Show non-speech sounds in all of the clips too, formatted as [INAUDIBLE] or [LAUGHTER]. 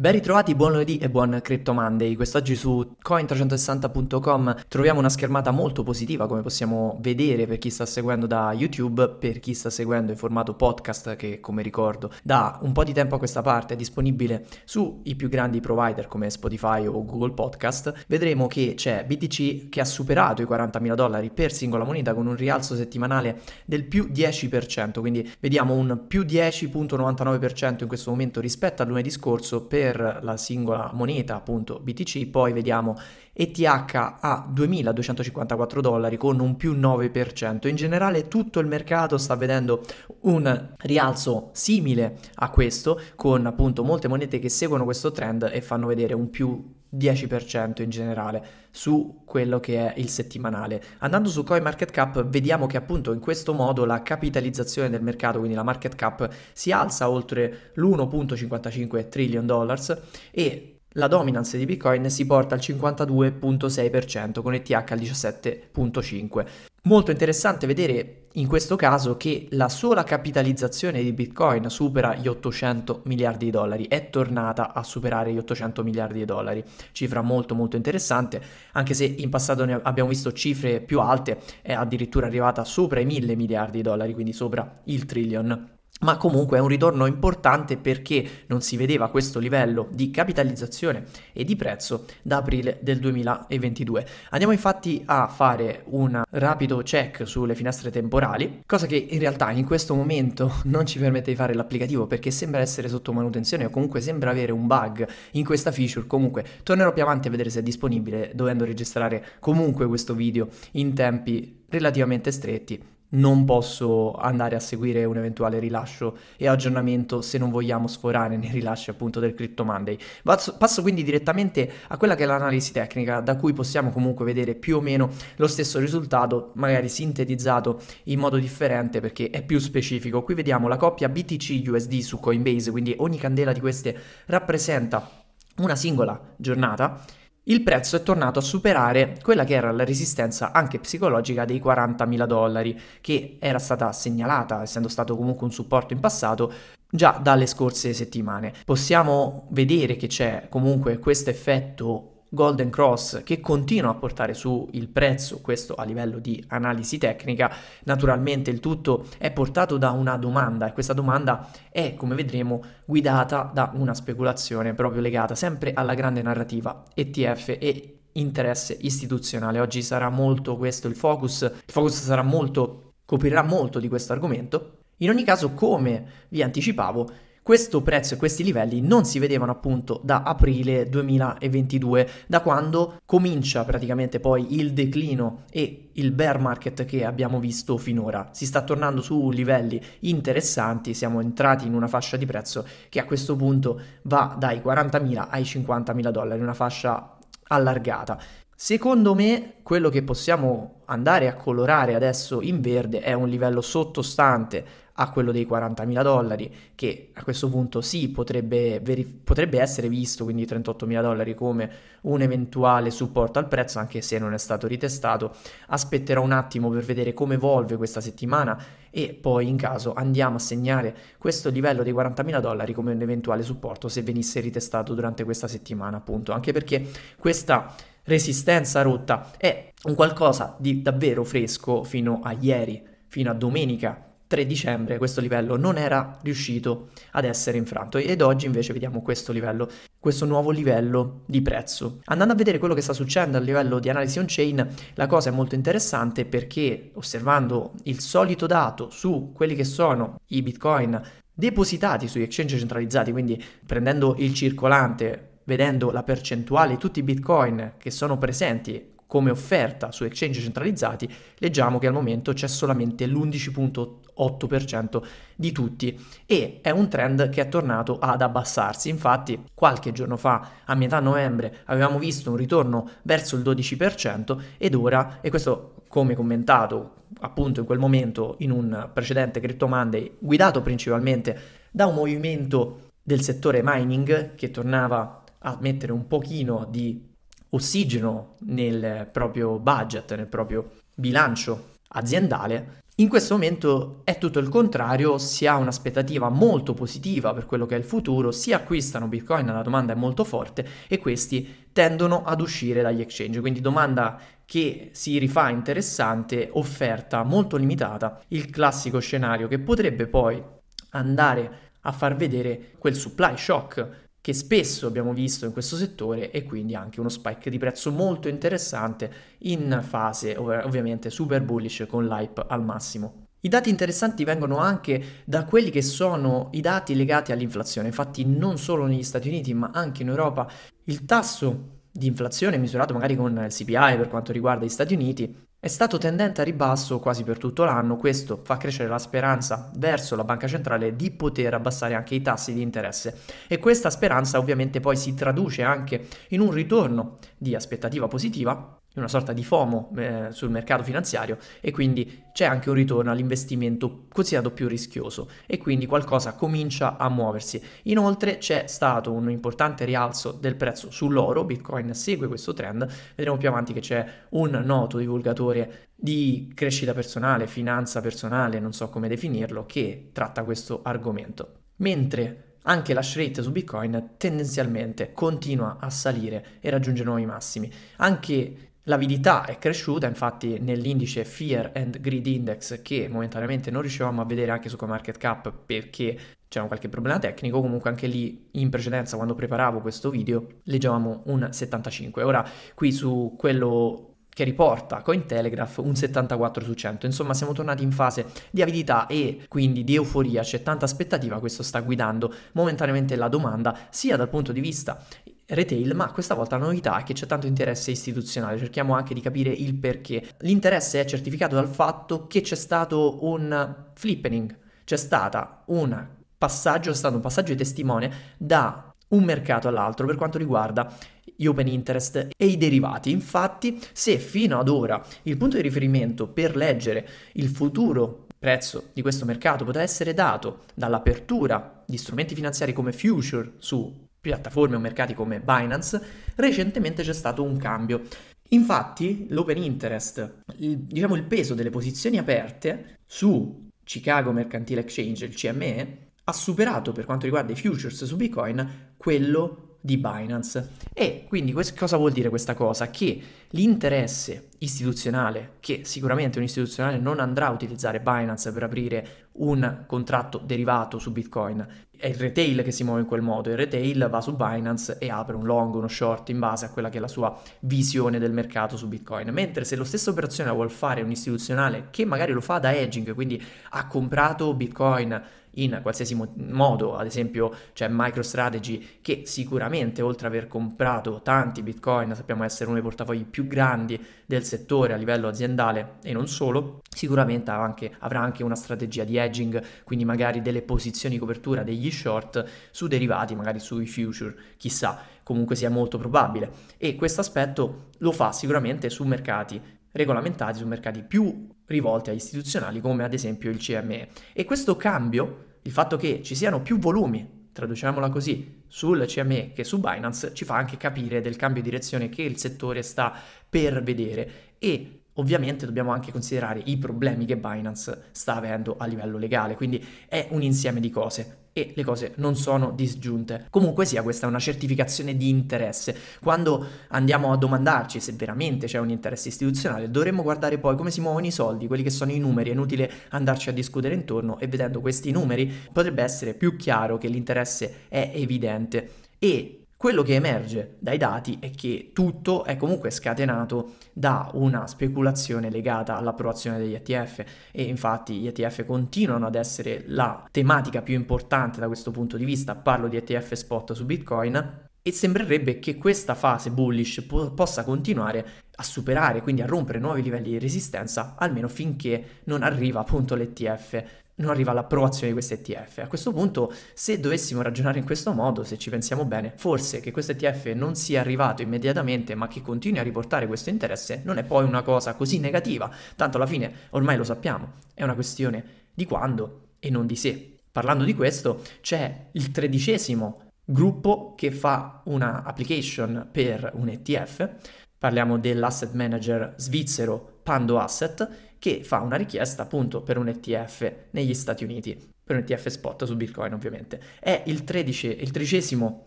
Ben ritrovati, buon lunedì e buon Crypto Monday. Quest'oggi su coin360.com troviamo una schermata molto positiva, come possiamo vedere per chi sta seguendo da YouTube, per chi sta seguendo in formato podcast, che come ricordo da un po' di tempo a questa parte è disponibile sui più grandi provider come Spotify o Google Podcast. Vedremo che c'è BTC che ha superato i 40.000 dollari per singola moneta con un rialzo settimanale del più 10%, quindi vediamo un più 10.99% in questo momento rispetto al lunedì scorso per per la singola moneta, appunto BTC, poi vediamo ETH a 2254 dollari con un più 9%. In generale tutto il mercato sta vedendo un rialzo simile a questo, con appunto molte monete che seguono questo trend e fanno vedere un più 10% in generale su quello che è il settimanale. Andando su CoinMarketCap vediamo che appunto in questo modo la capitalizzazione del mercato, quindi la market cap, si alza oltre l'1.55 trillion dollars e la dominance di Bitcoin si porta al 52.6% con ETH al 17.5%. Molto interessante vedere in questo caso che la sola capitalizzazione di Bitcoin supera gli 800 miliardi di dollari, è tornata a superare gli 800 miliardi di dollari, cifra molto molto interessante, anche se in passato ne abbiamo visto cifre più alte, è addirittura arrivata sopra i 1000 miliardi di dollari, quindi sopra il trillion ma comunque è un ritorno importante perché non si vedeva questo livello di capitalizzazione e di prezzo da aprile del 2022. Andiamo infatti a fare un rapido check sulle finestre temporali, cosa che in realtà in questo momento [LAUGHS] non ci permette di fare l'applicativo perché sembra essere sotto manutenzione o comunque sembra avere un bug in questa feature. Comunque tornerò più avanti a vedere se è disponibile dovendo registrare comunque questo video in tempi relativamente stretti non posso andare a seguire un eventuale rilascio e aggiornamento se non vogliamo sforare nei rilasci appunto del Crypto Monday. Passo, quindi direttamente a quella che è l'analisi tecnica da cui possiamo comunque vedere più o meno lo stesso risultato, magari sintetizzato in modo differente perché è più specifico. Qui vediamo la coppia BTC USD su Coinbase, quindi ogni candela di queste rappresenta una singola giornata il prezzo è tornato a superare quella che era la resistenza anche psicologica dei 40.000 dollari, che era stata segnalata, essendo stato comunque un supporto in passato, già dalle scorse settimane. Possiamo vedere che c'è comunque questo effetto Golden Cross che continua a portare su il prezzo, questo a livello di analisi tecnica. Naturalmente il tutto è portato da una domanda e questa domanda è, come vedremo, guidata da una speculazione proprio legata sempre alla grande narrativa ETF e interesse istituzionale. Oggi sarà molto questo il focus, il focus sarà molto coprirà molto di questo argomento. In ogni caso, come vi anticipavo, questo prezzo e questi livelli non si vedevano appunto da aprile 2022, da quando comincia praticamente poi il declino e il bear market che abbiamo visto finora. Si sta tornando su livelli interessanti, siamo entrati in una fascia di prezzo che a questo punto va dai 40.000 ai 50.000 dollari, una fascia allargata. Secondo me quello che possiamo andare a colorare adesso in verde è un livello sottostante a quello dei 40.000 dollari, che a questo punto sì potrebbe, veri- potrebbe essere visto, quindi 38.000 dollari, come un eventuale supporto al prezzo, anche se non è stato ritestato. Aspetterò un attimo per vedere come evolve questa settimana e poi in caso andiamo a segnare questo livello dei 40.000 dollari come un eventuale supporto se venisse ritestato durante questa settimana, appunto, anche perché questa resistenza rotta è un qualcosa di davvero fresco fino a ieri, fino a domenica 3 dicembre questo livello non era riuscito ad essere infranto ed oggi invece vediamo questo livello, questo nuovo livello di prezzo. Andando a vedere quello che sta succedendo a livello di analisi on-chain, la cosa è molto interessante perché osservando il solito dato su quelli che sono i bitcoin depositati sugli exchange centralizzati, quindi prendendo il circolante, vedendo la percentuale di tutti i bitcoin che sono presenti come offerta su exchange centralizzati, leggiamo che al momento c'è solamente l'11.8% di tutti e è un trend che è tornato ad abbassarsi. Infatti, qualche giorno fa, a metà novembre, avevamo visto un ritorno verso il 12% ed ora, e questo come commentato appunto in quel momento in un precedente Crypto Monday, guidato principalmente da un movimento del settore mining che tornava a mettere un pochino di ossigeno nel proprio budget, nel proprio bilancio aziendale, In questo momento è tutto il contrario, si ha un'aspettativa molto positiva per quello che è il futuro, si acquistano Bitcoin, la domanda è molto forte e questi tendono ad uscire dagli exchange, quindi domanda che si rifà interessante, offerta molto limitata, il classico scenario che potrebbe poi andare a far vedere quel supply shock che spesso abbiamo visto in questo settore e quindi anche uno spike di prezzo molto interessante in fase ov- ovviamente super bullish con l'hype al massimo. I dati interessanti vengono anche da quelli che sono i dati legati all'inflazione, infatti non solo negli Stati Uniti ma anche in Europa il tasso di inflazione misurato magari con il CPI per quanto riguarda gli Stati Uniti è stato tendente a ribasso quasi per tutto l'anno, questo fa crescere la speranza verso la banca centrale di poter abbassare anche i tassi di interesse. E questa speranza ovviamente poi si traduce anche in un ritorno di aspettativa positiva una sorta di FOMO eh, sul mercato finanziario e quindi c'è anche un ritorno all'investimento considerato più rischioso e quindi qualcosa comincia a muoversi. Inoltre c'è stato un importante rialzo del prezzo sull'oro, Bitcoin segue questo trend, vedremo più avanti che c'è un noto divulgatore di crescita personale, finanza personale, non so come definirlo, che tratta questo argomento. Mentre anche la rate su Bitcoin tendenzialmente continua a salire e raggiunge nuovi massimi. Anche L'avidità è cresciuta, infatti nell'indice Fear and Greed Index che momentaneamente non riuscivamo a vedere anche su CoinMarketCap perché c'era qualche problema tecnico, comunque anche lì in precedenza quando preparavo questo video leggevamo un 75. Ora qui su quello che riporta Cointelegraph un 74 su 100. Insomma, siamo tornati in fase di avidità e quindi di euforia, c'è tanta aspettativa, questo sta guidando momentaneamente la domanda sia dal punto di vista retail, ma questa volta la novità è che c'è tanto interesse istituzionale, cerchiamo anche di capire il perché. L'interesse è certificato dal fatto che c'è stato un flippening, c'è stata un passaggio, è stato un passaggio di testimone da un mercato all'altro per quanto riguarda gli open interest e i derivati. Infatti, se fino ad ora il punto di riferimento per leggere il futuro prezzo di questo mercato poteva essere dato dall'apertura di strumenti finanziari come future su piattaforme o mercati come Binance, recentemente c'è stato un cambio. Infatti, l'open interest, il, diciamo il peso delle posizioni aperte su Chicago Mercantile Exchange, il CME, ha superato per quanto riguarda i futures su Bitcoin quello di Binance. E quindi cosa vuol dire questa cosa? Che l'interesse istituzionale, che sicuramente un istituzionale non andrà a utilizzare Binance per aprire un contratto derivato su Bitcoin, è il retail che si muove in quel modo, il retail va su Binance e apre un long, uno short in base a quella che è la sua visione del mercato su Bitcoin, mentre se lo stessa operazione la vuole fare un istituzionale che magari lo fa da hedging, quindi ha comprato Bitcoin in qualsiasi mo- modo, ad esempio c'è MicroStrategy che sicuramente oltre ad aver comprato tanti bitcoin sappiamo essere uno dei portafogli più grandi del settore a livello aziendale e non solo, sicuramente anche, avrà anche una strategia di hedging, quindi magari delle posizioni di copertura degli short su derivati, magari sui future, chissà, comunque sia molto probabile. E questo aspetto lo fa sicuramente su mercati regolamentati, su mercati più rivolti agli istituzionali come ad esempio il CME. E questo cambio, il fatto che ci siano più volumi, traduciamola così, sul CME che su Binance, ci fa anche capire del cambio di direzione che il settore sta per vedere e Ovviamente dobbiamo anche considerare i problemi che Binance sta avendo a livello legale, quindi è un insieme di cose e le cose non sono disgiunte. Comunque sia, questa è una certificazione di interesse. Quando andiamo a domandarci se veramente c'è un interesse istituzionale, dovremmo guardare poi come si muovono i soldi, quelli che sono i numeri, è inutile andarci a discutere intorno e vedendo questi numeri potrebbe essere più chiaro che l'interesse è evidente e quello che emerge dai dati è che tutto è comunque scatenato da una speculazione legata all'approvazione degli ETF e infatti gli ETF continuano ad essere la tematica più importante da questo punto di vista, parlo di ETF spot su Bitcoin e sembrerebbe che questa fase bullish po- possa continuare a superare, quindi a rompere nuovi livelli di resistenza, almeno finché non arriva appunto l'ETF non arriva all'approvazione di questo ETF. A questo punto, se dovessimo ragionare in questo modo, se ci pensiamo bene, forse che questo ETF non sia arrivato immediatamente, ma che continui a riportare questo interesse, non è poi una cosa così negativa, tanto alla fine ormai lo sappiamo, è una questione di quando e non di se. Parlando di questo, c'è il tredicesimo gruppo che fa una application per un ETF Parliamo dell'asset manager svizzero Pando Asset che fa una richiesta appunto per un ETF negli Stati Uniti, per un ETF spot su Bitcoin ovviamente. È il, 13, il tredicesimo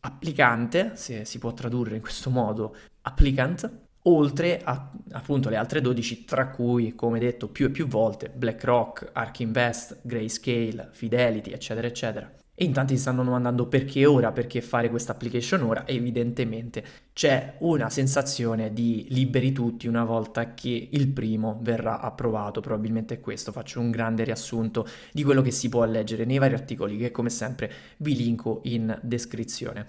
applicante, se si può tradurre in questo modo, applicant, oltre a appunto le altre 12, tra cui, come detto più e più volte, BlackRock, ARK Invest, Grayscale, Fidelity, eccetera, eccetera. E in tanti si stanno domandando perché ora, perché fare questa application ora? Evidentemente c'è una sensazione di liberi tutti una volta che il primo verrà approvato, probabilmente è questo. Faccio un grande riassunto di quello che si può leggere nei vari articoli che come sempre vi linko in descrizione.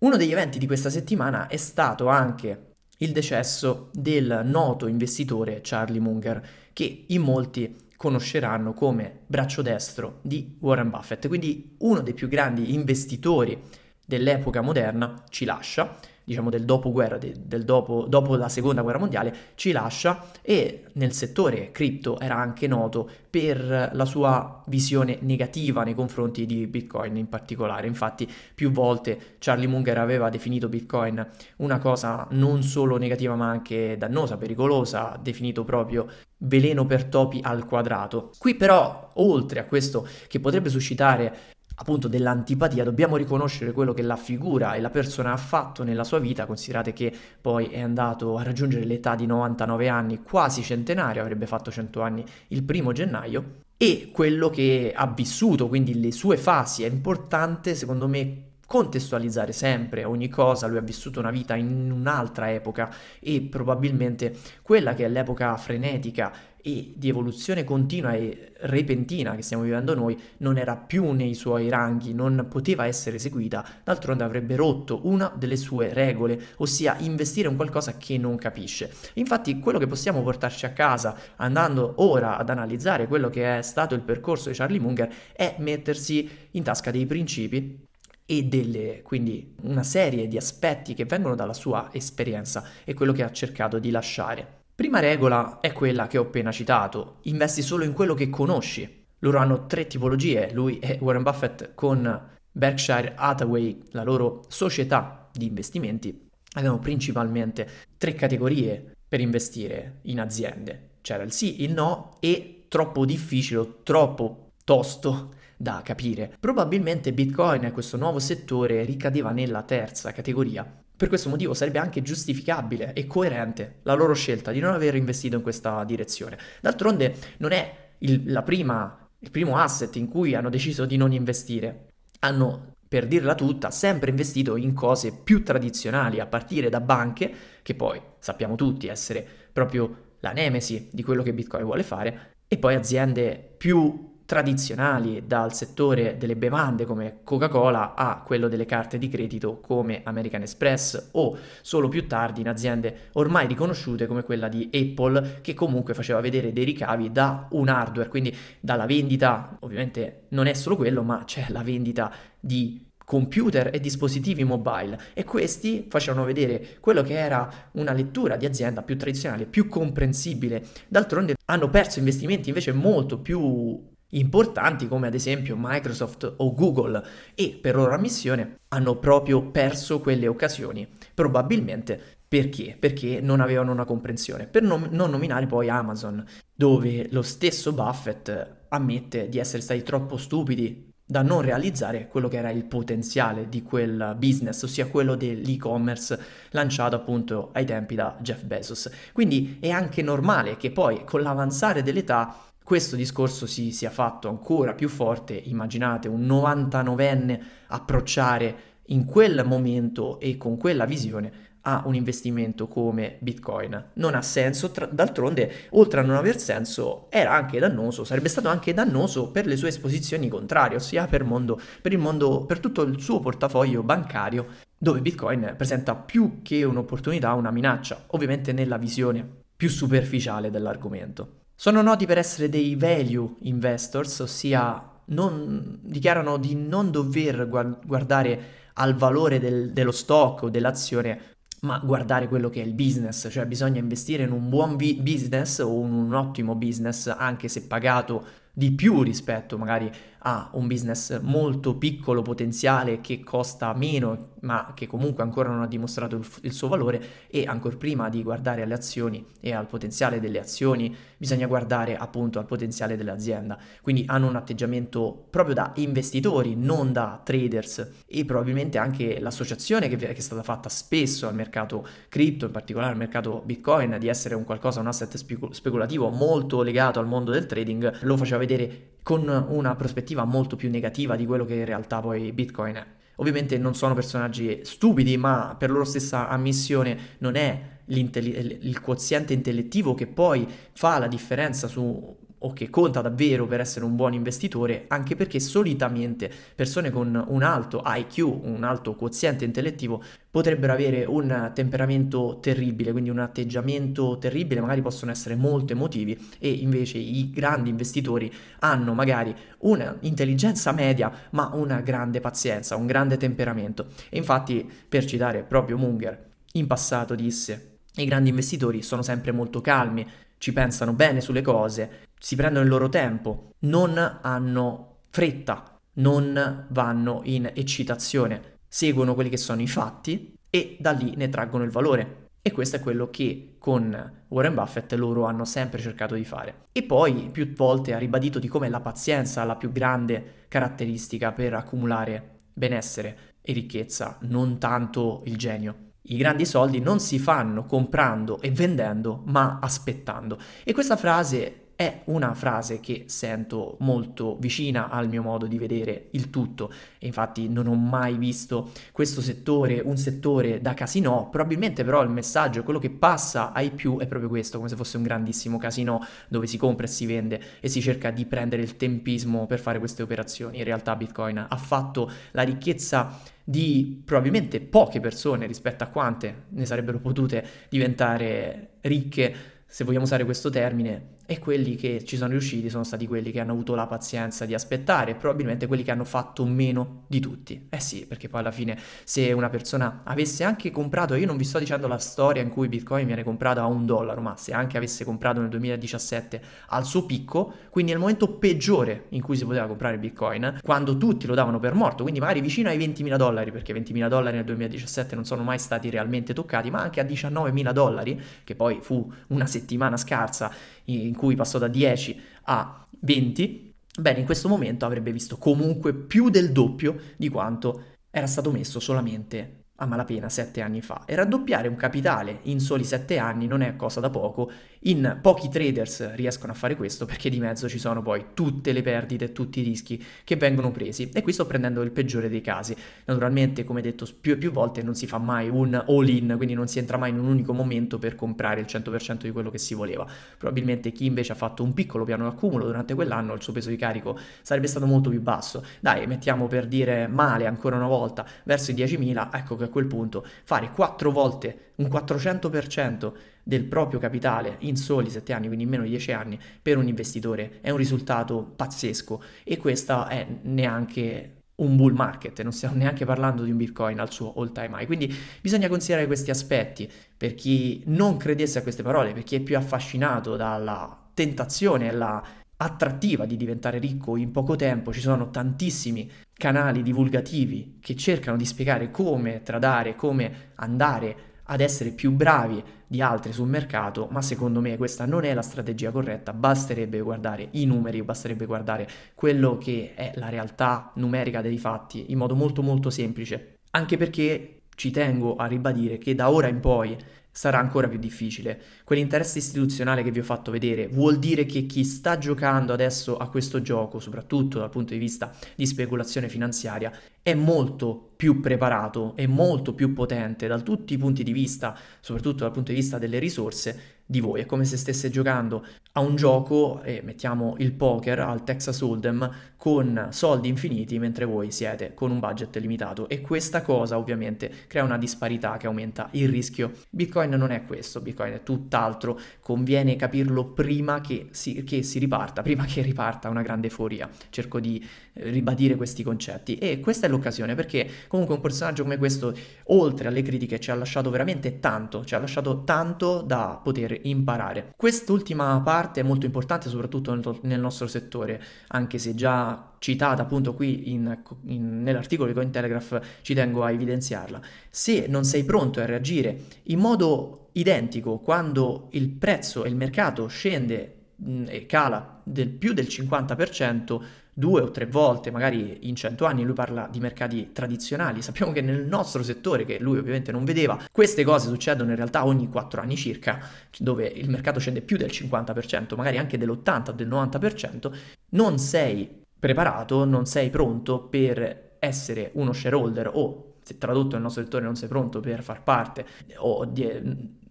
Uno degli eventi di questa settimana è stato anche il decesso del noto investitore Charlie Munger, che in molti conosceranno come braccio destro di Warren Buffett. Quindi uno dei più grandi investitori dell'epoca moderna ci lascia diciamo del dopoguerra, de, del dopo, dopo la seconda guerra mondiale, ci lascia e nel settore cripto era anche noto per la sua visione negativa nei confronti di Bitcoin in particolare. Infatti più volte Charlie Munger aveva definito Bitcoin una cosa non solo negativa ma anche dannosa, pericolosa, definito proprio veleno per topi al quadrato. Qui però, oltre a questo che potrebbe suscitare appunto dell'antipatia, dobbiamo riconoscere quello che la figura e la persona ha fatto nella sua vita, considerate che poi è andato a raggiungere l'età di 99 anni, quasi centenario, avrebbe fatto 100 anni il primo gennaio, e quello che ha vissuto, quindi le sue fasi, è importante secondo me contestualizzare sempre ogni cosa, lui ha vissuto una vita in un'altra epoca e probabilmente quella che è l'epoca frenetica e di evoluzione continua e repentina che stiamo vivendo noi non era più nei suoi ranghi, non poteva essere seguita, d'altronde avrebbe rotto una delle sue regole, ossia investire in qualcosa che non capisce. Infatti quello che possiamo portarci a casa andando ora ad analizzare quello che è stato il percorso di Charlie Munger è mettersi in tasca dei principi e delle, quindi una serie di aspetti che vengono dalla sua esperienza e quello che ha cercato di lasciare. Prima regola è quella che ho appena citato, investi solo in quello che conosci. Loro hanno tre tipologie, lui e Warren Buffett con Berkshire Hathaway, la loro società di investimenti, avevano principalmente tre categorie per investire in aziende. C'era il sì, il no e troppo difficile o troppo tosto da capire. Probabilmente Bitcoin questo nuovo settore ricadeva nella terza categoria per questo motivo sarebbe anche giustificabile e coerente la loro scelta di non aver investito in questa direzione. D'altronde non è il, prima, il primo asset in cui hanno deciso di non investire. Hanno, per dirla tutta, sempre investito in cose più tradizionali, a partire da banche, che poi sappiamo tutti essere proprio la nemesi di quello che Bitcoin vuole fare, e poi aziende più tradizionali dal settore delle bevande come Coca-Cola a quello delle carte di credito come American Express o solo più tardi in aziende ormai riconosciute come quella di Apple che comunque faceva vedere dei ricavi da un hardware, quindi dalla vendita, ovviamente non è solo quello, ma c'è la vendita di computer e dispositivi mobile e questi facevano vedere quello che era una lettura di azienda più tradizionale, più comprensibile. D'altronde hanno perso investimenti invece molto più importanti come ad esempio Microsoft o Google e per loro ammissione hanno proprio perso quelle occasioni, probabilmente perché? Perché non avevano una comprensione. Per non, non nominare poi Amazon, dove lo stesso Buffett ammette di essere stati troppo stupidi da non realizzare quello che era il potenziale di quel business, ossia quello dell'e-commerce lanciato appunto ai tempi da Jeff Bezos. Quindi è anche normale che poi con l'avanzare dell'età questo discorso si sia fatto ancora più forte, immaginate un 99enne approcciare in quel momento e con quella visione a un investimento come Bitcoin. Non ha senso, tra- d'altronde, oltre a non aver senso, era anche dannoso, sarebbe stato anche dannoso per le sue esposizioni contrarie, ossia per, mondo, per, il mondo, per tutto il suo portafoglio bancario, dove Bitcoin presenta più che un'opportunità, una minaccia, ovviamente nella visione più superficiale dell'argomento. Sono noti per essere dei value investors, ossia non, dichiarano di non dover guardare al valore del, dello stock o dell'azione, ma guardare quello che è il business, cioè bisogna investire in un buon vi- business o in un ottimo business, anche se pagato di più rispetto magari ha un business molto piccolo potenziale che costa meno ma che comunque ancora non ha dimostrato il, il suo valore e ancora prima di guardare alle azioni e al potenziale delle azioni bisogna guardare appunto al potenziale dell'azienda. Quindi hanno un atteggiamento proprio da investitori non da traders. E probabilmente anche l'associazione che, che è stata fatta spesso al mercato cripto in particolare al mercato bitcoin di essere un qualcosa un asset speculativo molto legato al mondo del trading lo faceva vedere con una prospettiva molto più negativa di quello che in realtà poi Bitcoin è. Ovviamente non sono personaggi stupidi, ma per loro stessa ammissione non è il quoziente intellettivo che poi fa la differenza su o che conta davvero per essere un buon investitore, anche perché solitamente persone con un alto IQ, un alto quoziente intellettivo, potrebbero avere un temperamento terribile, quindi un atteggiamento terribile, magari possono essere molto emotivi e invece i grandi investitori hanno magari un'intelligenza media, ma una grande pazienza, un grande temperamento. E infatti, per citare proprio Munger, in passato disse i grandi investitori sono sempre molto calmi, ci pensano bene sulle cose, si prendono il loro tempo, non hanno fretta, non vanno in eccitazione, seguono quelli che sono i fatti e da lì ne traggono il valore. E questo è quello che con Warren Buffett loro hanno sempre cercato di fare. E poi più volte ha ribadito di come la pazienza è la più grande caratteristica per accumulare benessere e ricchezza, non tanto il genio. I grandi soldi non si fanno comprando e vendendo, ma aspettando. E questa frase è una frase che sento molto vicina al mio modo di vedere il tutto infatti non ho mai visto questo settore un settore da casino, probabilmente però il messaggio, quello che passa ai più è proprio questo, come se fosse un grandissimo casino dove si compra e si vende e si cerca di prendere il tempismo per fare queste operazioni. In realtà Bitcoin ha fatto la ricchezza di probabilmente poche persone rispetto a quante ne sarebbero potute diventare ricche, se vogliamo usare questo termine, e quelli che ci sono riusciti sono stati quelli che hanno avuto la pazienza di aspettare, probabilmente quelli che hanno fatto meno di tutti. Eh sì, perché poi alla fine se una persona avesse anche comprato, io non vi sto dicendo la storia in cui Bitcoin viene comprato a un dollaro, ma se anche avesse comprato nel 2017 al suo picco, quindi nel momento peggiore in cui si poteva comprare Bitcoin, quando tutti lo davano per morto, quindi magari vicino ai 20.000 dollari, perché 20.000 dollari nel 2017 non sono mai stati realmente toccati, ma anche a 19.000 dollari, che poi fu una settimana scarsa in cui passò da 10 a 20, bene, in questo momento avrebbe visto comunque più del doppio di quanto era stato messo solamente a malapena sette anni fa. E raddoppiare un capitale in soli sette anni non è cosa da poco. In pochi traders riescono a fare questo perché di mezzo ci sono poi tutte le perdite tutti i rischi che vengono presi. E qui sto prendendo il peggiore dei casi. Naturalmente, come detto più e più volte, non si fa mai un all-in, quindi non si entra mai in un unico momento per comprare il 100% di quello che si voleva. Probabilmente chi invece ha fatto un piccolo piano d'accumulo durante quell'anno, il suo peso di carico sarebbe stato molto più basso. Dai, mettiamo per dire male ancora una volta verso i 10.000, ecco che a quel punto fare 4 volte un 400% del proprio capitale in soli 7 anni, quindi in meno di 10 anni, per un investitore. È un risultato pazzesco. E questo è neanche un bull market, non stiamo [LAUGHS] neanche parlando di un Bitcoin al suo all time high. Quindi bisogna considerare questi aspetti. Per chi non credesse a queste parole, per chi è più affascinato dalla tentazione e la attrattiva di diventare ricco in poco tempo, ci sono tantissimi canali divulgativi che cercano di spiegare come tradare, come andare ad essere più bravi di altri sul mercato, ma secondo me questa non è la strategia corretta, basterebbe guardare i numeri, basterebbe guardare quello che è la realtà numerica dei fatti in modo molto molto semplice, anche perché ci tengo a ribadire che da ora in poi sarà ancora più difficile. Quell'interesse istituzionale che vi ho fatto vedere vuol dire che chi sta giocando adesso a questo gioco, soprattutto dal punto di vista di speculazione finanziaria, è molto più preparato e molto più potente da tutti i punti di vista, soprattutto dal punto di vista delle risorse, di voi. È come se stesse giocando a un gioco, e mettiamo il poker al Texas Hold'em, con soldi infiniti mentre voi siete con un budget limitato. E questa cosa ovviamente crea una disparità che aumenta il rischio. Bitcoin non è questo, Bitcoin è tutt'altro. Conviene capirlo prima che si, che si riparta, prima che riparta una grande euforia. Cerco di eh, ribadire questi concetti. E questa è l'occasione perché comunque un personaggio come questo, oltre alle critiche, ci ha lasciato veramente tanto, ci ha lasciato tanto da poter imparare. Quest'ultima parte è molto importante soprattutto nel, nel nostro settore, anche se già citata appunto qui in, in, nell'articolo di Cointelegraph, ci tengo a evidenziarla. Se non sei pronto a reagire in modo identico quando il prezzo e il mercato scende mh, e cala del più del 50%, due o tre volte, magari in cento anni, lui parla di mercati tradizionali. Sappiamo che nel nostro settore, che lui ovviamente non vedeva, queste cose succedono in realtà ogni quattro anni circa, dove il mercato scende più del 50%, magari anche dell'80 o del 90%, non sei preparato, non sei pronto per essere uno shareholder o, se tradotto nel nostro settore, non sei pronto per far parte o di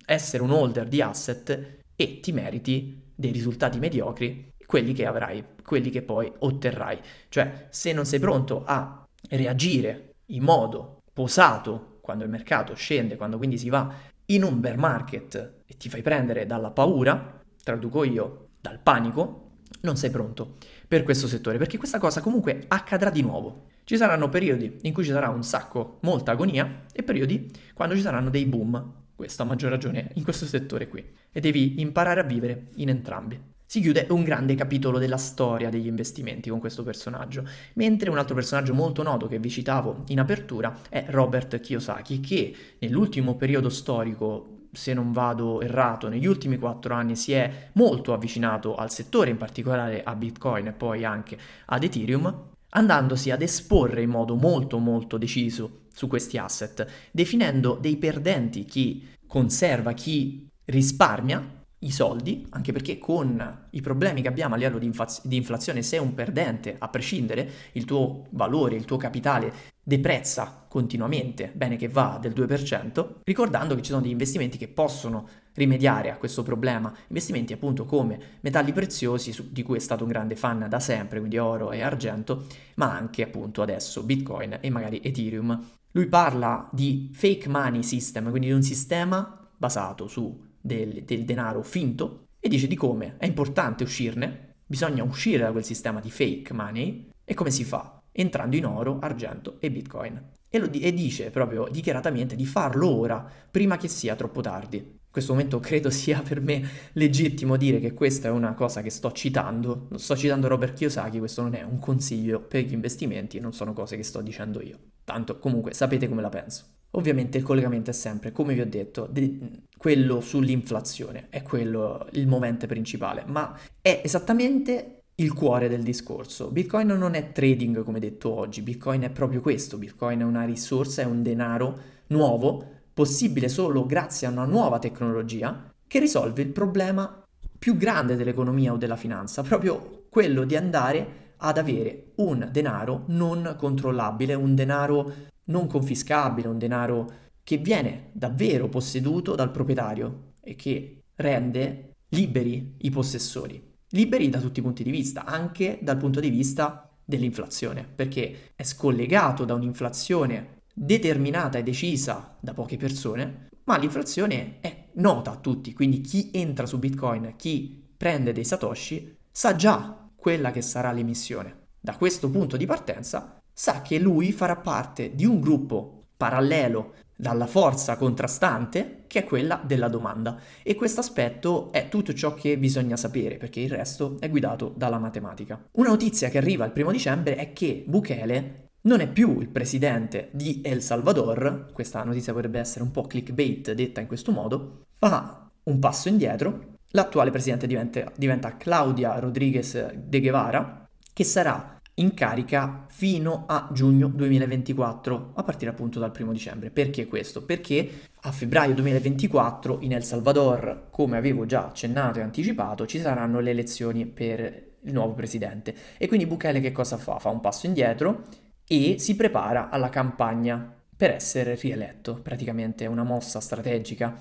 essere un holder di asset e ti meriti dei risultati mediocri quelli che avrai, quelli che poi otterrai. Cioè, se non sei pronto a reagire in modo posato quando il mercato scende, quando quindi si va in un bear market e ti fai prendere dalla paura, traduco io, dal panico, non sei pronto per questo settore, perché questa cosa comunque accadrà di nuovo. Ci saranno periodi in cui ci sarà un sacco, molta agonia, e periodi quando ci saranno dei boom. Questo a maggior ragione in questo settore qui. E devi imparare a vivere in entrambi si chiude un grande capitolo della storia degli investimenti con questo personaggio, mentre un altro personaggio molto noto che vi citavo in apertura è Robert Kiyosaki, che nell'ultimo periodo storico se non vado errato, negli ultimi quattro anni si è molto avvicinato al settore, in particolare a Bitcoin e poi anche ad Ethereum, andandosi ad esporre in modo molto molto deciso su questi asset, definendo dei perdenti chi conserva, chi risparmia i soldi, anche perché con i problemi che abbiamo a livello di, infaz- di, inflazione sei un perdente, a prescindere, il tuo valore, il tuo capitale deprezza continuamente, bene che va del 2%, ricordando che ci sono degli investimenti che possono rimediare a questo problema, investimenti appunto come metalli preziosi, su- di cui è stato un grande fan da sempre, quindi oro e argento, ma anche appunto adesso Bitcoin e magari Ethereum. Lui parla di fake money system, quindi di un sistema basato su del, del denaro finto e dice di come è importante uscirne, bisogna uscire da quel sistema di fake money e come si fa? Entrando in oro, argento e bitcoin. E, lo, e dice proprio dichiaratamente di farlo ora, prima che sia troppo tardi. In questo momento credo sia per me legittimo dire che questa è una cosa che sto citando. Sto citando Robert Kiyosaki, questo non è un consiglio per gli investimenti, non sono cose che sto dicendo io. Tanto comunque sapete come la penso. Ovviamente il collegamento è sempre, come vi ho detto, de- quello sull'inflazione, è quello il momento principale, ma è esattamente il cuore del discorso. Bitcoin non è trading come detto oggi, Bitcoin è proprio questo, Bitcoin è una risorsa, è un denaro nuovo, possibile solo grazie a una nuova tecnologia che risolve il problema più grande dell'economia o della finanza, proprio quello di andare ad avere un denaro non controllabile, un denaro non confiscabile, un denaro che viene davvero posseduto dal proprietario e che rende liberi i possessori. Liberi da tutti i punti di vista, anche dal punto di vista dell'inflazione, perché è scollegato da un'inflazione determinata e decisa da poche persone, ma l'inflazione è nota a tutti, quindi chi entra su Bitcoin, chi prende dei satoshi, sa già quella che sarà l'emissione. Da questo punto di partenza sa che lui farà parte di un gruppo parallelo dalla forza contrastante che è quella della domanda e questo aspetto è tutto ciò che bisogna sapere perché il resto è guidato dalla matematica. Una notizia che arriva il primo dicembre è che Bukele non è più il presidente di El Salvador, questa notizia potrebbe essere un po' clickbait detta in questo modo, fa un passo indietro, l'attuale presidente diventa, diventa Claudia Rodriguez de Guevara, che sarà in carica fino a giugno 2024, a partire appunto dal primo dicembre. Perché questo? Perché a febbraio 2024 in El Salvador, come avevo già accennato e anticipato, ci saranno le elezioni per il nuovo presidente. E quindi Bukele che cosa fa? Fa un passo indietro e si prepara alla campagna per essere rieletto, praticamente è una mossa strategica.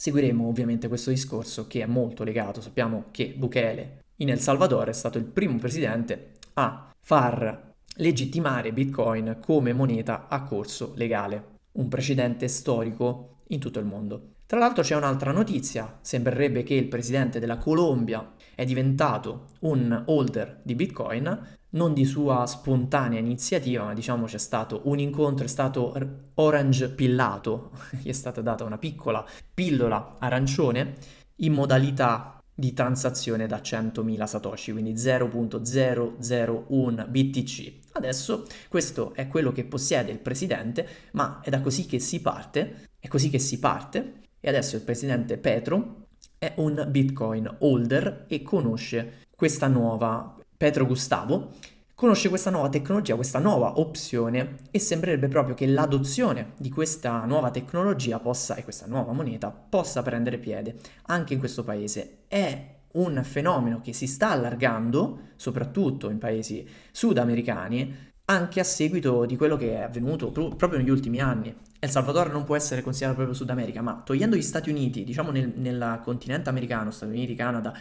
Seguiremo ovviamente questo discorso che è molto legato, sappiamo che Bukele in El Salvador è stato il primo presidente a far legittimare Bitcoin come moneta a corso legale, un precedente storico in tutto il mondo. Tra l'altro c'è un'altra notizia, sembrerebbe che il presidente della Colombia è diventato un holder di Bitcoin, non di sua spontanea iniziativa, ma diciamo c'è stato un incontro, è stato orange pillato, [LAUGHS] gli è stata data una piccola pillola arancione in modalità di transazione da 100.000 satoshi, quindi 0.001 BTC. Adesso questo è quello che possiede il presidente, ma è da così che si parte, è così che si parte e adesso il presidente Petro è un Bitcoin holder e conosce questa nuova Petro Gustavo conosce questa nuova tecnologia, questa nuova opzione e sembrerebbe proprio che l'adozione di questa nuova tecnologia possa, e questa nuova moneta possa prendere piede anche in questo paese. È un fenomeno che si sta allargando, soprattutto in paesi sudamericani, anche a seguito di quello che è avvenuto pr- proprio negli ultimi anni. El Salvador non può essere considerato proprio Sud America, ma togliendo gli Stati Uniti, diciamo nel, nel continente americano, Stati Uniti, Canada,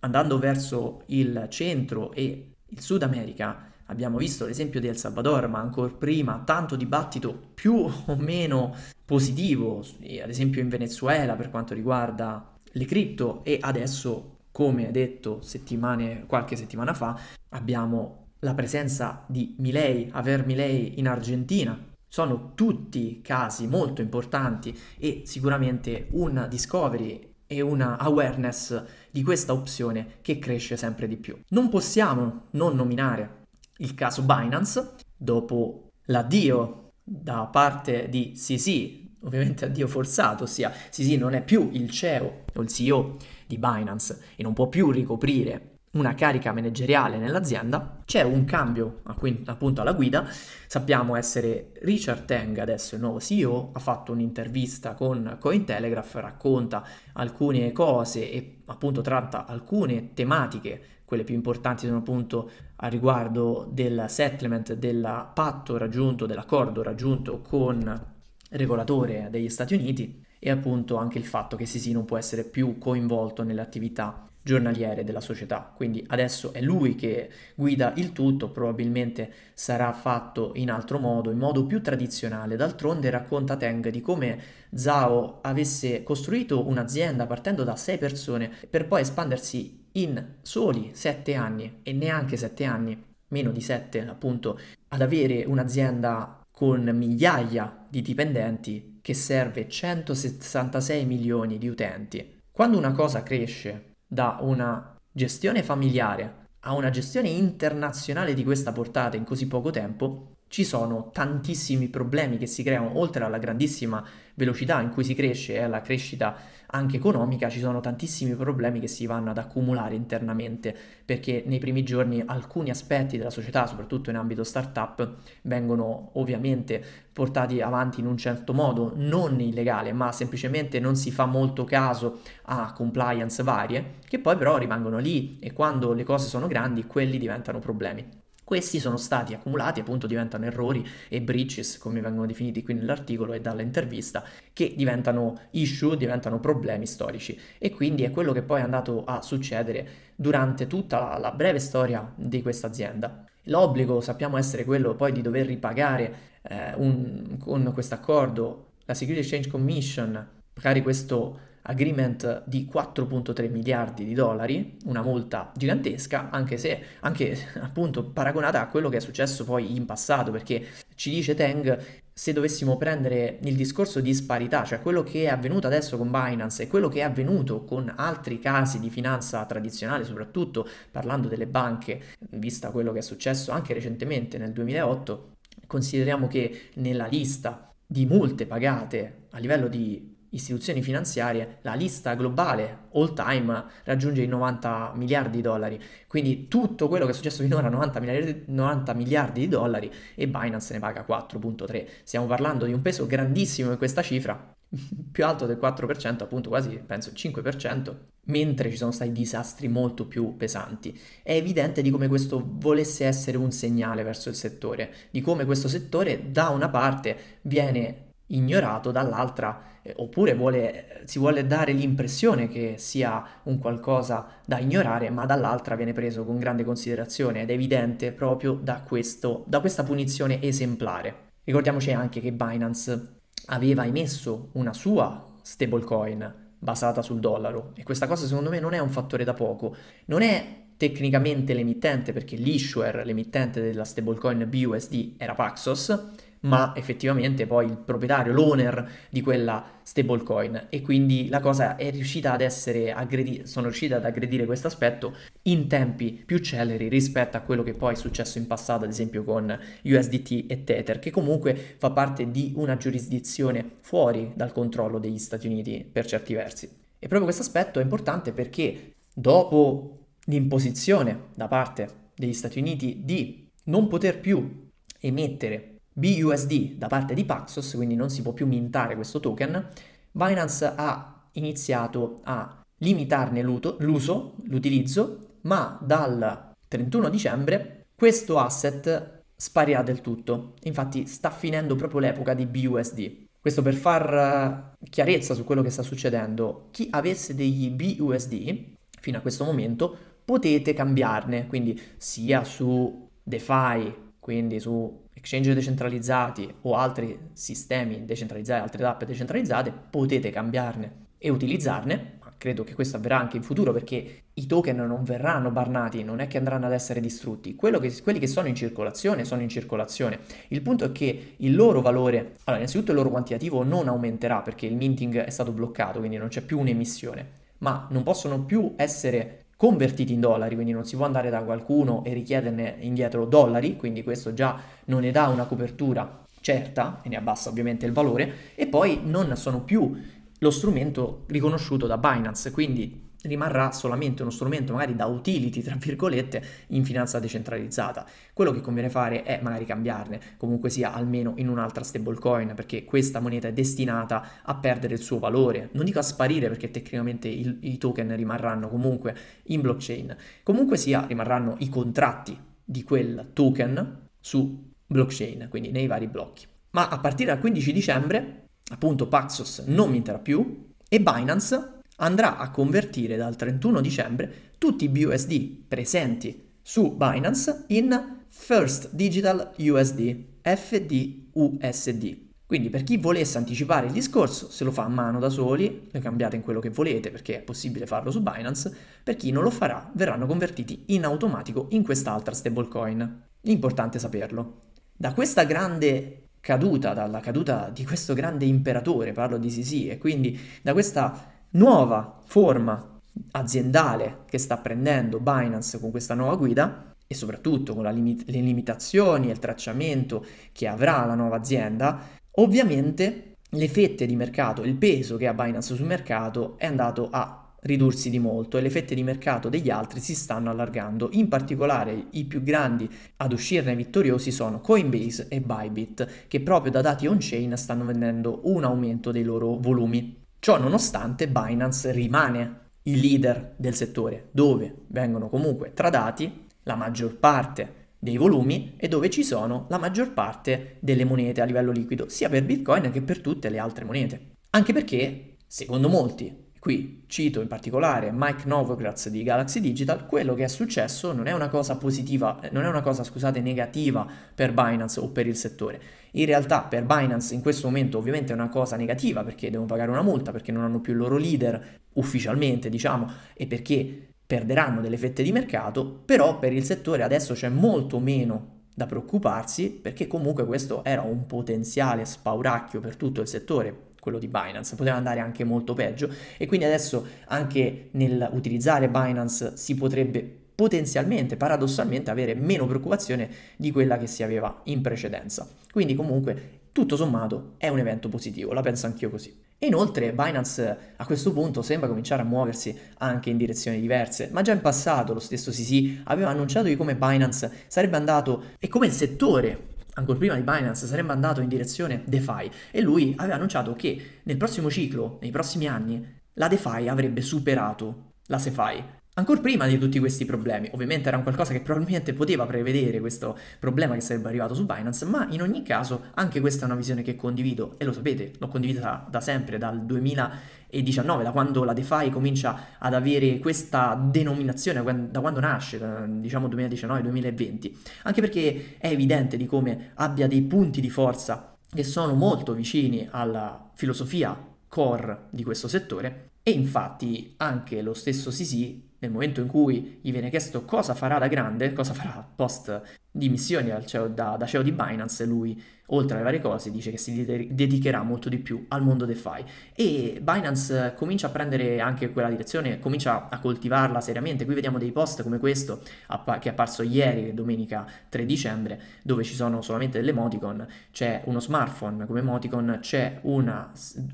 andando verso il centro e il Sud America, abbiamo visto l'esempio di El Salvador, ma ancora prima tanto dibattito più o meno positivo, ad esempio in Venezuela per quanto riguarda le cripto e adesso, come detto settimane, qualche settimana fa, abbiamo la presenza di Milei, aver Milei in Argentina. Sono tutti casi molto importanti e sicuramente un discovery e una awareness di questa opzione che cresce sempre di più. Non possiamo non nominare il caso Binance dopo l'addio da parte di Sisi, ovviamente addio forzato, ossia Sisi non è più il CEO o il CEO di Binance e non può più ricoprire una carica manageriale nell'azienda, c'è un cambio appunto alla guida, sappiamo essere Richard Teng, adesso il nuovo CEO, ha fatto un'intervista con Cointelegraph, racconta alcune cose e appunto tratta alcune tematiche, quelle più importanti sono appunto a riguardo del settlement, del patto raggiunto, dell'accordo raggiunto con il regolatore degli Stati Uniti e appunto anche il fatto che Sisi non può essere più coinvolto nelle attività giornaliere della società. Quindi adesso è lui che guida il tutto, probabilmente sarà fatto in altro modo, in modo più tradizionale. D'altronde racconta Teng di come Zhao avesse costruito un'azienda partendo da sei persone per poi espandersi in soli sette anni e neanche sette anni, meno di sette appunto, ad avere un'azienda con migliaia di dipendenti che serve 166 milioni di utenti. Quando una cosa cresce da una gestione familiare a una gestione internazionale di questa portata in così poco tempo, ci sono tantissimi problemi che si creano, oltre alla grandissima velocità in cui si cresce e alla crescita anche economica, ci sono tantissimi problemi che si vanno ad accumulare internamente, perché nei primi giorni alcuni aspetti della società, soprattutto in ambito startup, vengono ovviamente portati avanti in un certo modo, non illegale, ma semplicemente non si fa molto caso a compliance varie, che poi però rimangono lì e quando le cose sono grandi, quelli diventano problemi. Questi sono stati accumulati, appunto diventano errori e breaches, come vengono definiti qui nell'articolo e dall'intervista, che diventano issue, diventano problemi storici. E quindi è quello che poi è andato a succedere durante tutta la breve storia di questa azienda. L'obbligo sappiamo essere quello poi di dover ripagare eh, un, con questo accordo la Security Exchange Commission, magari questo agreement di 4.3 miliardi di dollari, una multa gigantesca, anche se anche [LAUGHS] appunto paragonata a quello che è successo poi in passato, perché ci dice Teng se dovessimo prendere il discorso di disparità, cioè quello che è avvenuto adesso con Binance e quello che è avvenuto con altri casi di finanza tradizionale, soprattutto parlando delle banche, vista quello che è successo anche recentemente nel 2008, consideriamo che nella lista di multe pagate a livello di istituzioni finanziarie, la lista globale all time raggiunge i 90 miliardi di dollari. Quindi tutto quello che è successo finora, 90 miliardi, 90 miliardi di dollari e Binance ne paga 4.3. Stiamo parlando di un peso grandissimo in questa cifra, [LAUGHS] più alto del 4%, appunto quasi penso il 5%, mentre ci sono stati disastri molto più pesanti. È evidente di come questo volesse essere un segnale verso il settore, di come questo settore da una parte viene ignorato, dall'altra oppure vuole, si vuole dare l'impressione che sia un qualcosa da ignorare, ma dall'altra viene preso con grande considerazione ed è evidente proprio da, questo, da questa punizione esemplare. Ricordiamoci anche che Binance aveva emesso una sua stablecoin basata sul dollaro e questa cosa secondo me non è un fattore da poco, non è tecnicamente l'emittente perché l'issuer, l'emittente della stablecoin BUSD era Paxos, ma effettivamente poi il proprietario, l'owner di quella stablecoin e quindi la cosa è riuscita ad essere aggredita, sono riuscita ad aggredire questo aspetto in tempi più celeri rispetto a quello che poi è successo in passato, ad esempio con USDT e Tether, che comunque fa parte di una giurisdizione fuori dal controllo degli Stati Uniti per certi versi. E proprio questo aspetto è importante perché dopo l'imposizione da parte degli Stati Uniti di non poter più emettere BUSD da parte di Paxos, quindi non si può più mintare questo token, Binance ha iniziato a limitarne l'uso, l'utilizzo, ma dal 31 dicembre questo asset sparirà del tutto. Infatti sta finendo proprio l'epoca di BUSD. Questo per far eh, chiarezza su quello che sta succedendo. Chi avesse degli BUSD fino a questo momento potete cambiarne, quindi sia su DeFi, quindi su exchange decentralizzati o altri sistemi decentralizzati, altre app decentralizzate, potete cambiarne e utilizzarne. Credo che questo avverrà anche in futuro perché i token non verranno barnati, non è che andranno ad essere distrutti. Che, quelli che sono in circolazione sono in circolazione. Il punto è che il loro valore, allora innanzitutto il loro quantitativo non aumenterà perché il minting è stato bloccato, quindi non c'è più un'emissione, ma non possono più essere convertiti in dollari, quindi non si può andare da qualcuno e richiederne indietro dollari, quindi questo già non ne dà una copertura certa e ne abbassa ovviamente il valore, e poi non sono più lo strumento riconosciuto da Binance, quindi rimarrà solamente uno strumento magari da utility, tra virgolette, in finanza decentralizzata. Quello che conviene fare è magari cambiarne, comunque sia almeno in un'altra stablecoin, perché questa moneta è destinata a perdere il suo valore. Non dico a sparire perché tecnicamente il, i token rimarranno comunque in blockchain, comunque sia rimarranno i contratti di quel token su blockchain, quindi nei vari blocchi. Ma a partire dal 15 dicembre, appunto Paxos non minterà più e Binance andrà a convertire dal 31 dicembre tutti i BUSD presenti su Binance in First Digital USD, FDUSD. Quindi per chi volesse anticipare il discorso, se lo fa a mano da soli, le cambiate in quello che volete perché è possibile farlo su Binance, per chi non lo farà verranno convertiti in automatico in quest'altra stablecoin. Importante saperlo. Da questa grande caduta, dalla caduta di questo grande imperatore, parlo di Sisi, e quindi da questa nuova forma aziendale che sta prendendo Binance con questa nuova guida e soprattutto con limit- le limitazioni e il tracciamento che avrà la nuova azienda, ovviamente le fette di mercato, il peso che ha Binance sul mercato è andato a ridursi di molto e le fette di mercato degli altri si stanno allargando. In particolare i più grandi ad uscirne vittoriosi sono Coinbase e Bybit, che proprio da dati on-chain stanno vedendo un aumento dei loro volumi. Ciò nonostante Binance rimane il leader del settore, dove vengono comunque tradati la maggior parte dei volumi e dove ci sono la maggior parte delle monete a livello liquido, sia per Bitcoin che per tutte le altre monete. Anche perché, secondo molti, Qui cito in particolare Mike Novogratz di Galaxy Digital, quello che è successo non è una cosa positiva, non è una cosa, scusate, negativa per Binance o per il settore. In realtà per Binance in questo momento ovviamente è una cosa negativa perché devono pagare una multa, perché non hanno più il loro leader ufficialmente, diciamo, e perché perderanno delle fette di mercato, però per il settore adesso c'è molto meno da preoccuparsi perché comunque questo era un potenziale spauracchio per tutto il settore quello di Binance, poteva andare anche molto peggio. E quindi adesso anche nel utilizzare Binance si potrebbe potenzialmente, paradossalmente, avere meno preoccupazione di quella che si aveva in precedenza. Quindi comunque tutto sommato è un evento positivo, la penso anch'io così. E inoltre Binance a questo punto sembra cominciare a muoversi anche in direzioni diverse, ma già in passato lo stesso Sisi aveva annunciato di come Binance sarebbe andato e come il settore ancora prima di Binance, sarebbe andato in direzione DeFi e lui aveva annunciato che nel prossimo ciclo, nei prossimi anni, la DeFi avrebbe superato la SeFi. Ancora prima di tutti questi problemi, ovviamente era un qualcosa che probabilmente poteva prevedere questo problema che sarebbe arrivato su Binance, ma in ogni caso anche questa è una visione che condivido e lo sapete, l'ho condivisa da sempre, dal 2019, da quando la DeFi comincia ad avere questa denominazione, da quando nasce, diciamo 2019-2020, anche perché è evidente di come abbia dei punti di forza che sono molto vicini alla filosofia core di questo settore e infatti anche lo stesso Sisi nel momento in cui gli viene chiesto cosa farà da grande, cosa farà post di missioni CEO, da, da CEO di Binance, lui oltre alle varie cose, dice che si dedicherà molto di più al mondo DeFi. E Binance comincia a prendere anche quella direzione, comincia a coltivarla seriamente. Qui vediamo dei post come questo, che è apparso ieri, domenica 3 dicembre, dove ci sono solamente delle emoticon, c'è uno smartphone come emoticon, c'è una,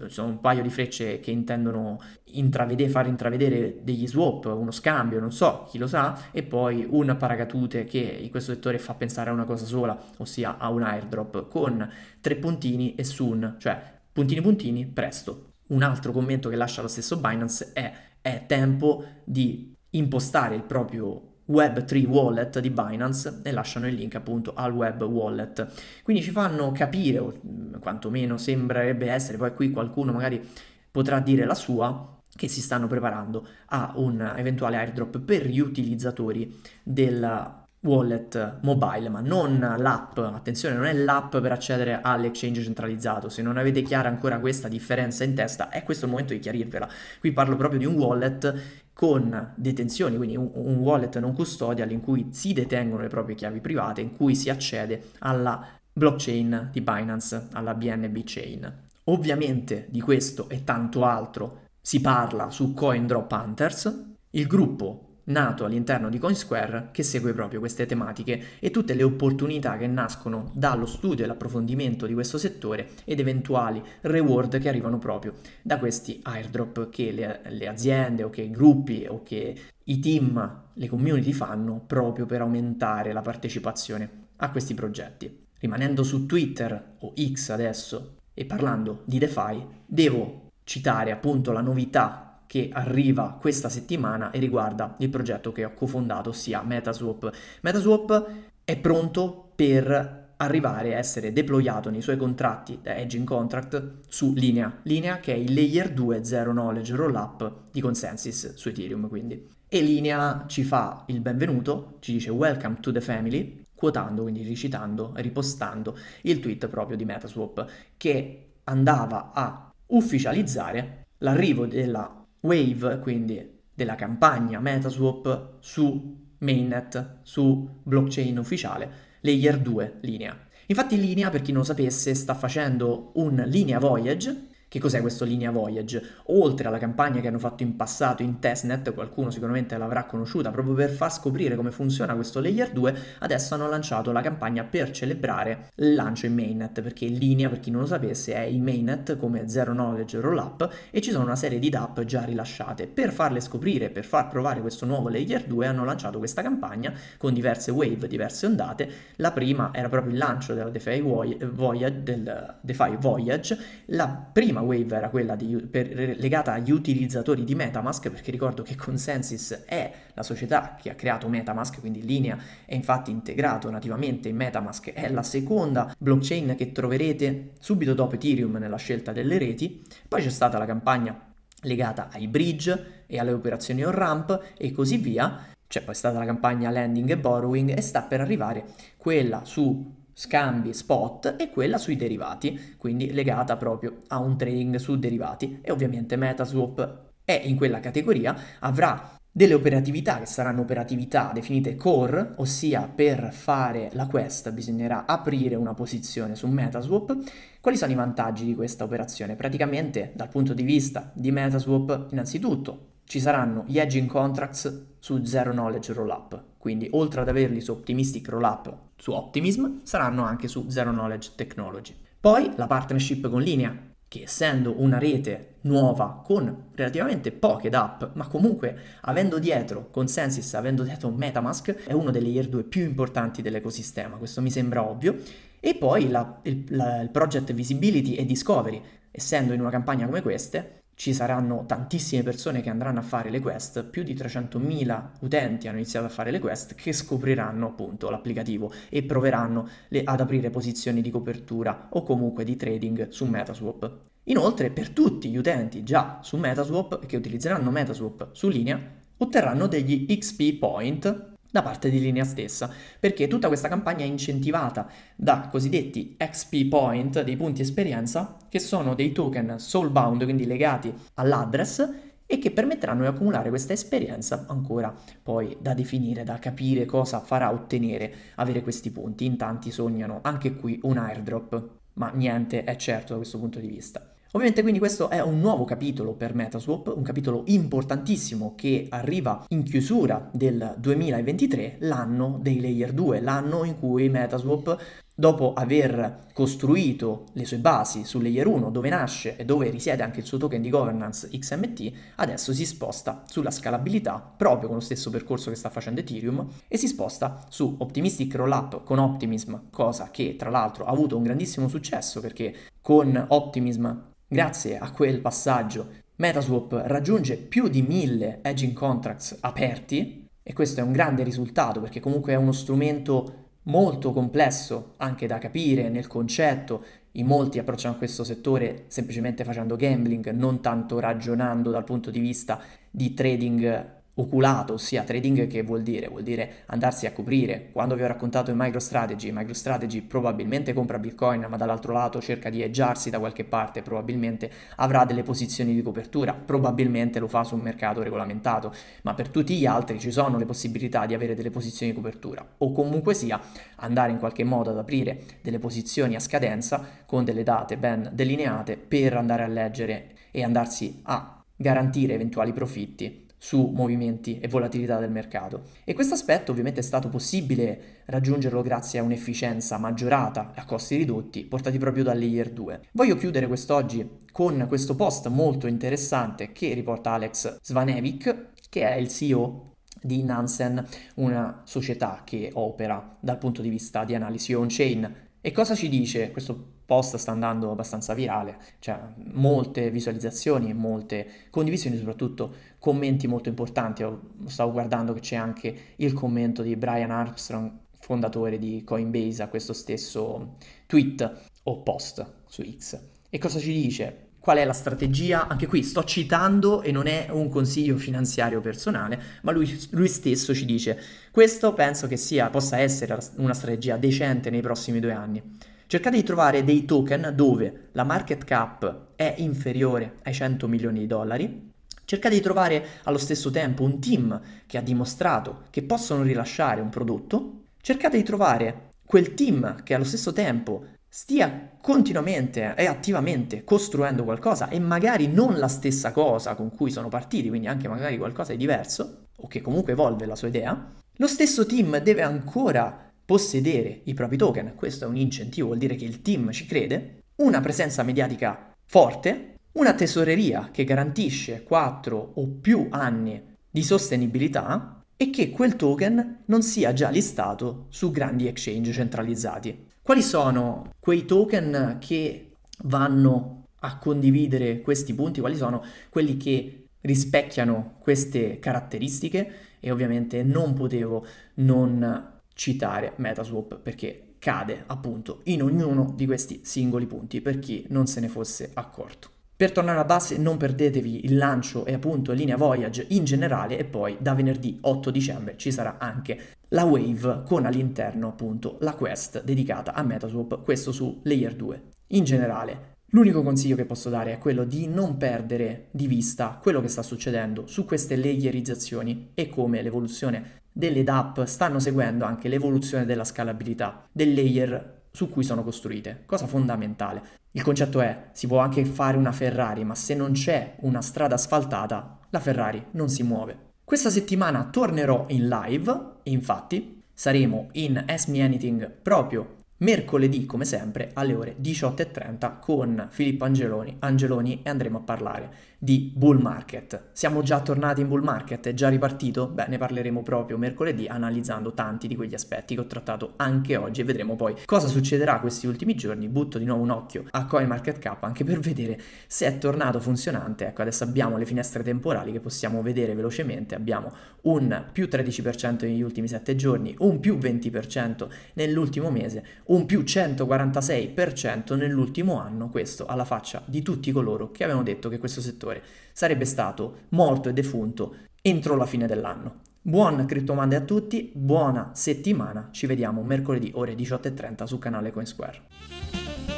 sono un paio di frecce che intendono intravedere, far intravedere degli swap, uno scambio, non so, chi lo sa, e poi un paracadute che in questo settore fa pensare a una cosa sola, ossia a un airdrop con tre puntini e soon, cioè puntini puntini, presto. Un altro commento che lascia lo stesso Binance è è tempo di impostare il proprio Web3 wallet di Binance e lasciano il link appunto al web wallet. Quindi ci fanno capire, o quantomeno sembrerebbe essere, poi qui qualcuno magari potrà dire la sua, che si stanno preparando a un eventuale airdrop per gli utilizzatori del wallet mobile, ma non l'app. Attenzione, non è l'app per accedere all'exchange centralizzato. Se non avete chiara ancora questa differenza in testa, è questo il momento di chiarirvela. Qui parlo proprio di un wallet con detenzioni, quindi un, wallet non custodial in cui si detengono le proprie chiavi private, in cui si accede alla blockchain di Binance, alla BNB chain. Ovviamente di questo e tanto altro si parla su CoinDrop Hunters, il gruppo nato all'interno di CoinSquare che segue proprio queste tematiche e tutte le opportunità che nascono dallo studio e l'approfondimento di questo settore ed eventuali reward che arrivano proprio da questi airdrop che le, le aziende o che i gruppi o che i team, le community fanno proprio per aumentare la partecipazione a questi progetti. Rimanendo su Twitter o X adesso e parlando di DeFi, devo citare appunto la novità che arriva questa settimana e riguarda il progetto che ho cofondato, ossia Metaswap. Metaswap è pronto per arrivare a essere deployato nei suoi contratti da edging contract su Linea, Linea che è il layer 2 zero knowledge rollup di consensus su Ethereum quindi. E Linea ci fa il benvenuto, ci dice welcome to the family, quotando, quindi ricitando, ripostando il tweet proprio di Metaswap che andava a ufficializzare l'arrivo della Wave, quindi della campagna Metaswap su mainnet, su blockchain ufficiale, layer 2 linea. Infatti linea, per chi non lo sapesse, sta facendo un linea Voyage che cos'è questo linea Voyage? Oltre alla campagna che hanno fatto in passato in testnet, qualcuno sicuramente l'avrà conosciuta proprio per far scoprire come funziona questo layer 2, adesso hanno lanciato la campagna per celebrare il lancio in mainnet, perché in linea, per chi non lo sapesse, è in mainnet come Zero Knowledge Rollup e ci sono una serie di DApp già rilasciate. Per farle scoprire, per far provare questo nuovo layer 2, hanno lanciato questa campagna con diverse wave, diverse ondate. La prima era proprio il lancio della DeFi Voyage, del DeFi Voyage, la prima prima wave era quella di, per, legata agli utilizzatori di Metamask, perché ricordo che Consensus è la società che ha creato Metamask, quindi Linea è infatti integrato nativamente in Metamask, è la seconda blockchain che troverete subito dopo Ethereum nella scelta delle reti. Poi c'è stata la campagna legata ai bridge e alle operazioni on ramp e così via. C'è poi stata la campagna lending e borrowing e sta per arrivare quella su scambi spot e quella sui derivati, quindi legata proprio a un trading su derivati e ovviamente Metaswap è in quella categoria, avrà delle operatività che saranno operatività definite core, ossia per fare la quest bisognerà aprire una posizione su Metaswap. Quali sono i vantaggi di questa operazione? Praticamente dal punto di vista di Metaswap, innanzitutto ci saranno gli edging contracts su Zero Knowledge Rollup, quindi oltre ad averli su Optimistic Rollup su Optimism, saranno anche su Zero Knowledge Technology. Poi la partnership con Linea, che essendo una rete nuova con relativamente poche DApp, ma comunque avendo dietro Consensus, avendo dietro Metamask, è uno dei layer 2 più importanti dell'ecosistema, questo mi sembra ovvio. E poi la, il, la, il project visibility e discovery, essendo in una campagna come queste, ci saranno tantissime persone che andranno a fare le quest, più di 300.000 utenti hanno iniziato a fare le quest che scopriranno appunto l'applicativo e proveranno le, ad aprire posizioni di copertura o comunque di trading su Metaswap. Inoltre per tutti gli utenti già su Metaswap che utilizzeranno Metaswap su linea otterranno degli XP point da parte di linea stessa, perché tutta questa campagna è incentivata da cosiddetti XP point, dei punti esperienza, che sono dei token soulbound, quindi legati all'address, e che permetteranno di accumulare questa esperienza ancora poi da definire, da capire cosa farà ottenere avere questi punti. In tanti sognano anche qui un airdrop, ma niente è certo da questo punto di vista. Ovviamente quindi questo è un nuovo capitolo per Metaswap, un capitolo importantissimo che arriva in chiusura del 2023, l'anno dei layer 2, l'anno in cui Metaswap dopo aver costruito le sue basi su layer 1 dove nasce e dove risiede anche il suo token di governance XMT, adesso si sposta sulla scalabilità proprio con lo stesso percorso che sta facendo Ethereum e si sposta su Optimistic Rollup con Optimism, cosa che tra l'altro ha avuto un grandissimo successo perché con Optimism Grazie a quel passaggio Metaswap raggiunge più di 1000 edging contracts aperti e questo è un grande risultato perché comunque è uno strumento molto complesso anche da capire nel concetto. In molti approcciano questo settore semplicemente facendo gambling, non tanto ragionando dal punto di vista di trading oculato, ossia trading che vuol dire? Vuol dire andarsi a coprire. Quando vi ho raccontato il MicroStrategy, MicroStrategy probabilmente compra Bitcoin, ma dall'altro lato cerca di eggiarsi da qualche parte, probabilmente avrà delle posizioni di copertura, probabilmente lo fa su un mercato regolamentato, ma per tutti gli altri ci sono le possibilità di avere delle posizioni di copertura o comunque sia andare in qualche modo ad aprire delle posizioni a scadenza con delle date ben delineate per andare a leggere e andarsi a garantire eventuali profitti su movimenti e volatilità del mercato. E questo aspetto ovviamente è stato possibile raggiungerlo grazie a un'efficienza maggiorata a costi ridotti portati proprio dal layer 2. Voglio chiudere quest'oggi con questo post molto interessante che riporta Alex Svanevic, che è il CEO di Nansen, una società che opera dal punto di vista di analisi on-chain. E cosa ci dice questo post sta andando abbastanza virale, cioè molte visualizzazioni e molte condivisioni, soprattutto commenti molto importanti. stavo guardando che c'è anche il commento di Brian Armstrong, fondatore di Coinbase, a questo stesso tweet o post su X. E cosa ci dice? Qual è la strategia? Anche qui sto citando e non è un consiglio finanziario personale, ma lui, lui stesso ci dice questo penso che sia, possa essere una strategia decente nei prossimi due anni. Cercate di trovare dei token dove la market cap è inferiore ai 100 milioni di dollari. Cercate di trovare allo stesso tempo un team che ha dimostrato che possono rilasciare un prodotto. Cercate di trovare quel team che allo stesso tempo stia continuamente e attivamente costruendo qualcosa e magari non la stessa cosa con cui sono partiti, quindi anche magari qualcosa di diverso o che comunque evolve la sua idea. Lo stesso team deve ancora possedere i propri token, questo è un incentivo, vuol dire che il team ci crede, una presenza mediatica forte, una tesoreria che garantisce 4 o più anni di sostenibilità e che quel token non sia già listato su grandi exchange centralizzati. Quali sono quei token che vanno a condividere questi punti? Quali sono quelli che rispecchiano queste caratteristiche? E ovviamente non potevo non citare Metaswap perché cade appunto in ognuno di questi singoli punti per chi non se ne fosse accorto. Per tornare a base non perdetevi il lancio e appunto linea Voyage in generale e poi da venerdì 8 dicembre ci sarà anche la Wave con all'interno appunto la quest dedicata a Metaswap, questo su Layer 2. In generale L'unico consiglio che posso dare è quello di non perdere di vista quello che sta succedendo su queste layerizzazioni e come l'evoluzione delle DApp stanno seguendo anche l'evoluzione della scalabilità del layer su cui sono costruite, cosa fondamentale. Il concetto è, si può anche fare una Ferrari, ma se non c'è una strada asfaltata, la Ferrari non si muove. Questa settimana tornerò in live, infatti saremo in Ask Me Anything proprio mercoledì come sempre alle ore 18.30 con Filippo Angeloni, Angeloni e andremo a parlare di bull market. Siamo già tornati in bull market? È già ripartito? Beh, ne parleremo proprio mercoledì analizzando tanti di quegli aspetti che ho trattato anche oggi e vedremo poi cosa succederà questi ultimi giorni. Butto di nuovo un occhio a CoinMarketCap anche per vedere se è tornato funzionante. Ecco, adesso abbiamo le finestre temporali che possiamo vedere velocemente. Abbiamo un più 13% negli ultimi 7 giorni, un più 20% nell'ultimo mese, un più 146% nell'ultimo anno, questo alla faccia di tutti coloro che avevano detto che questo settore sarebbe stato morto e defunto entro la fine dell'anno. Buon Crypto Monday a tutti, buona settimana, ci vediamo mercoledì ore 18.30 sul canale CoinSquare.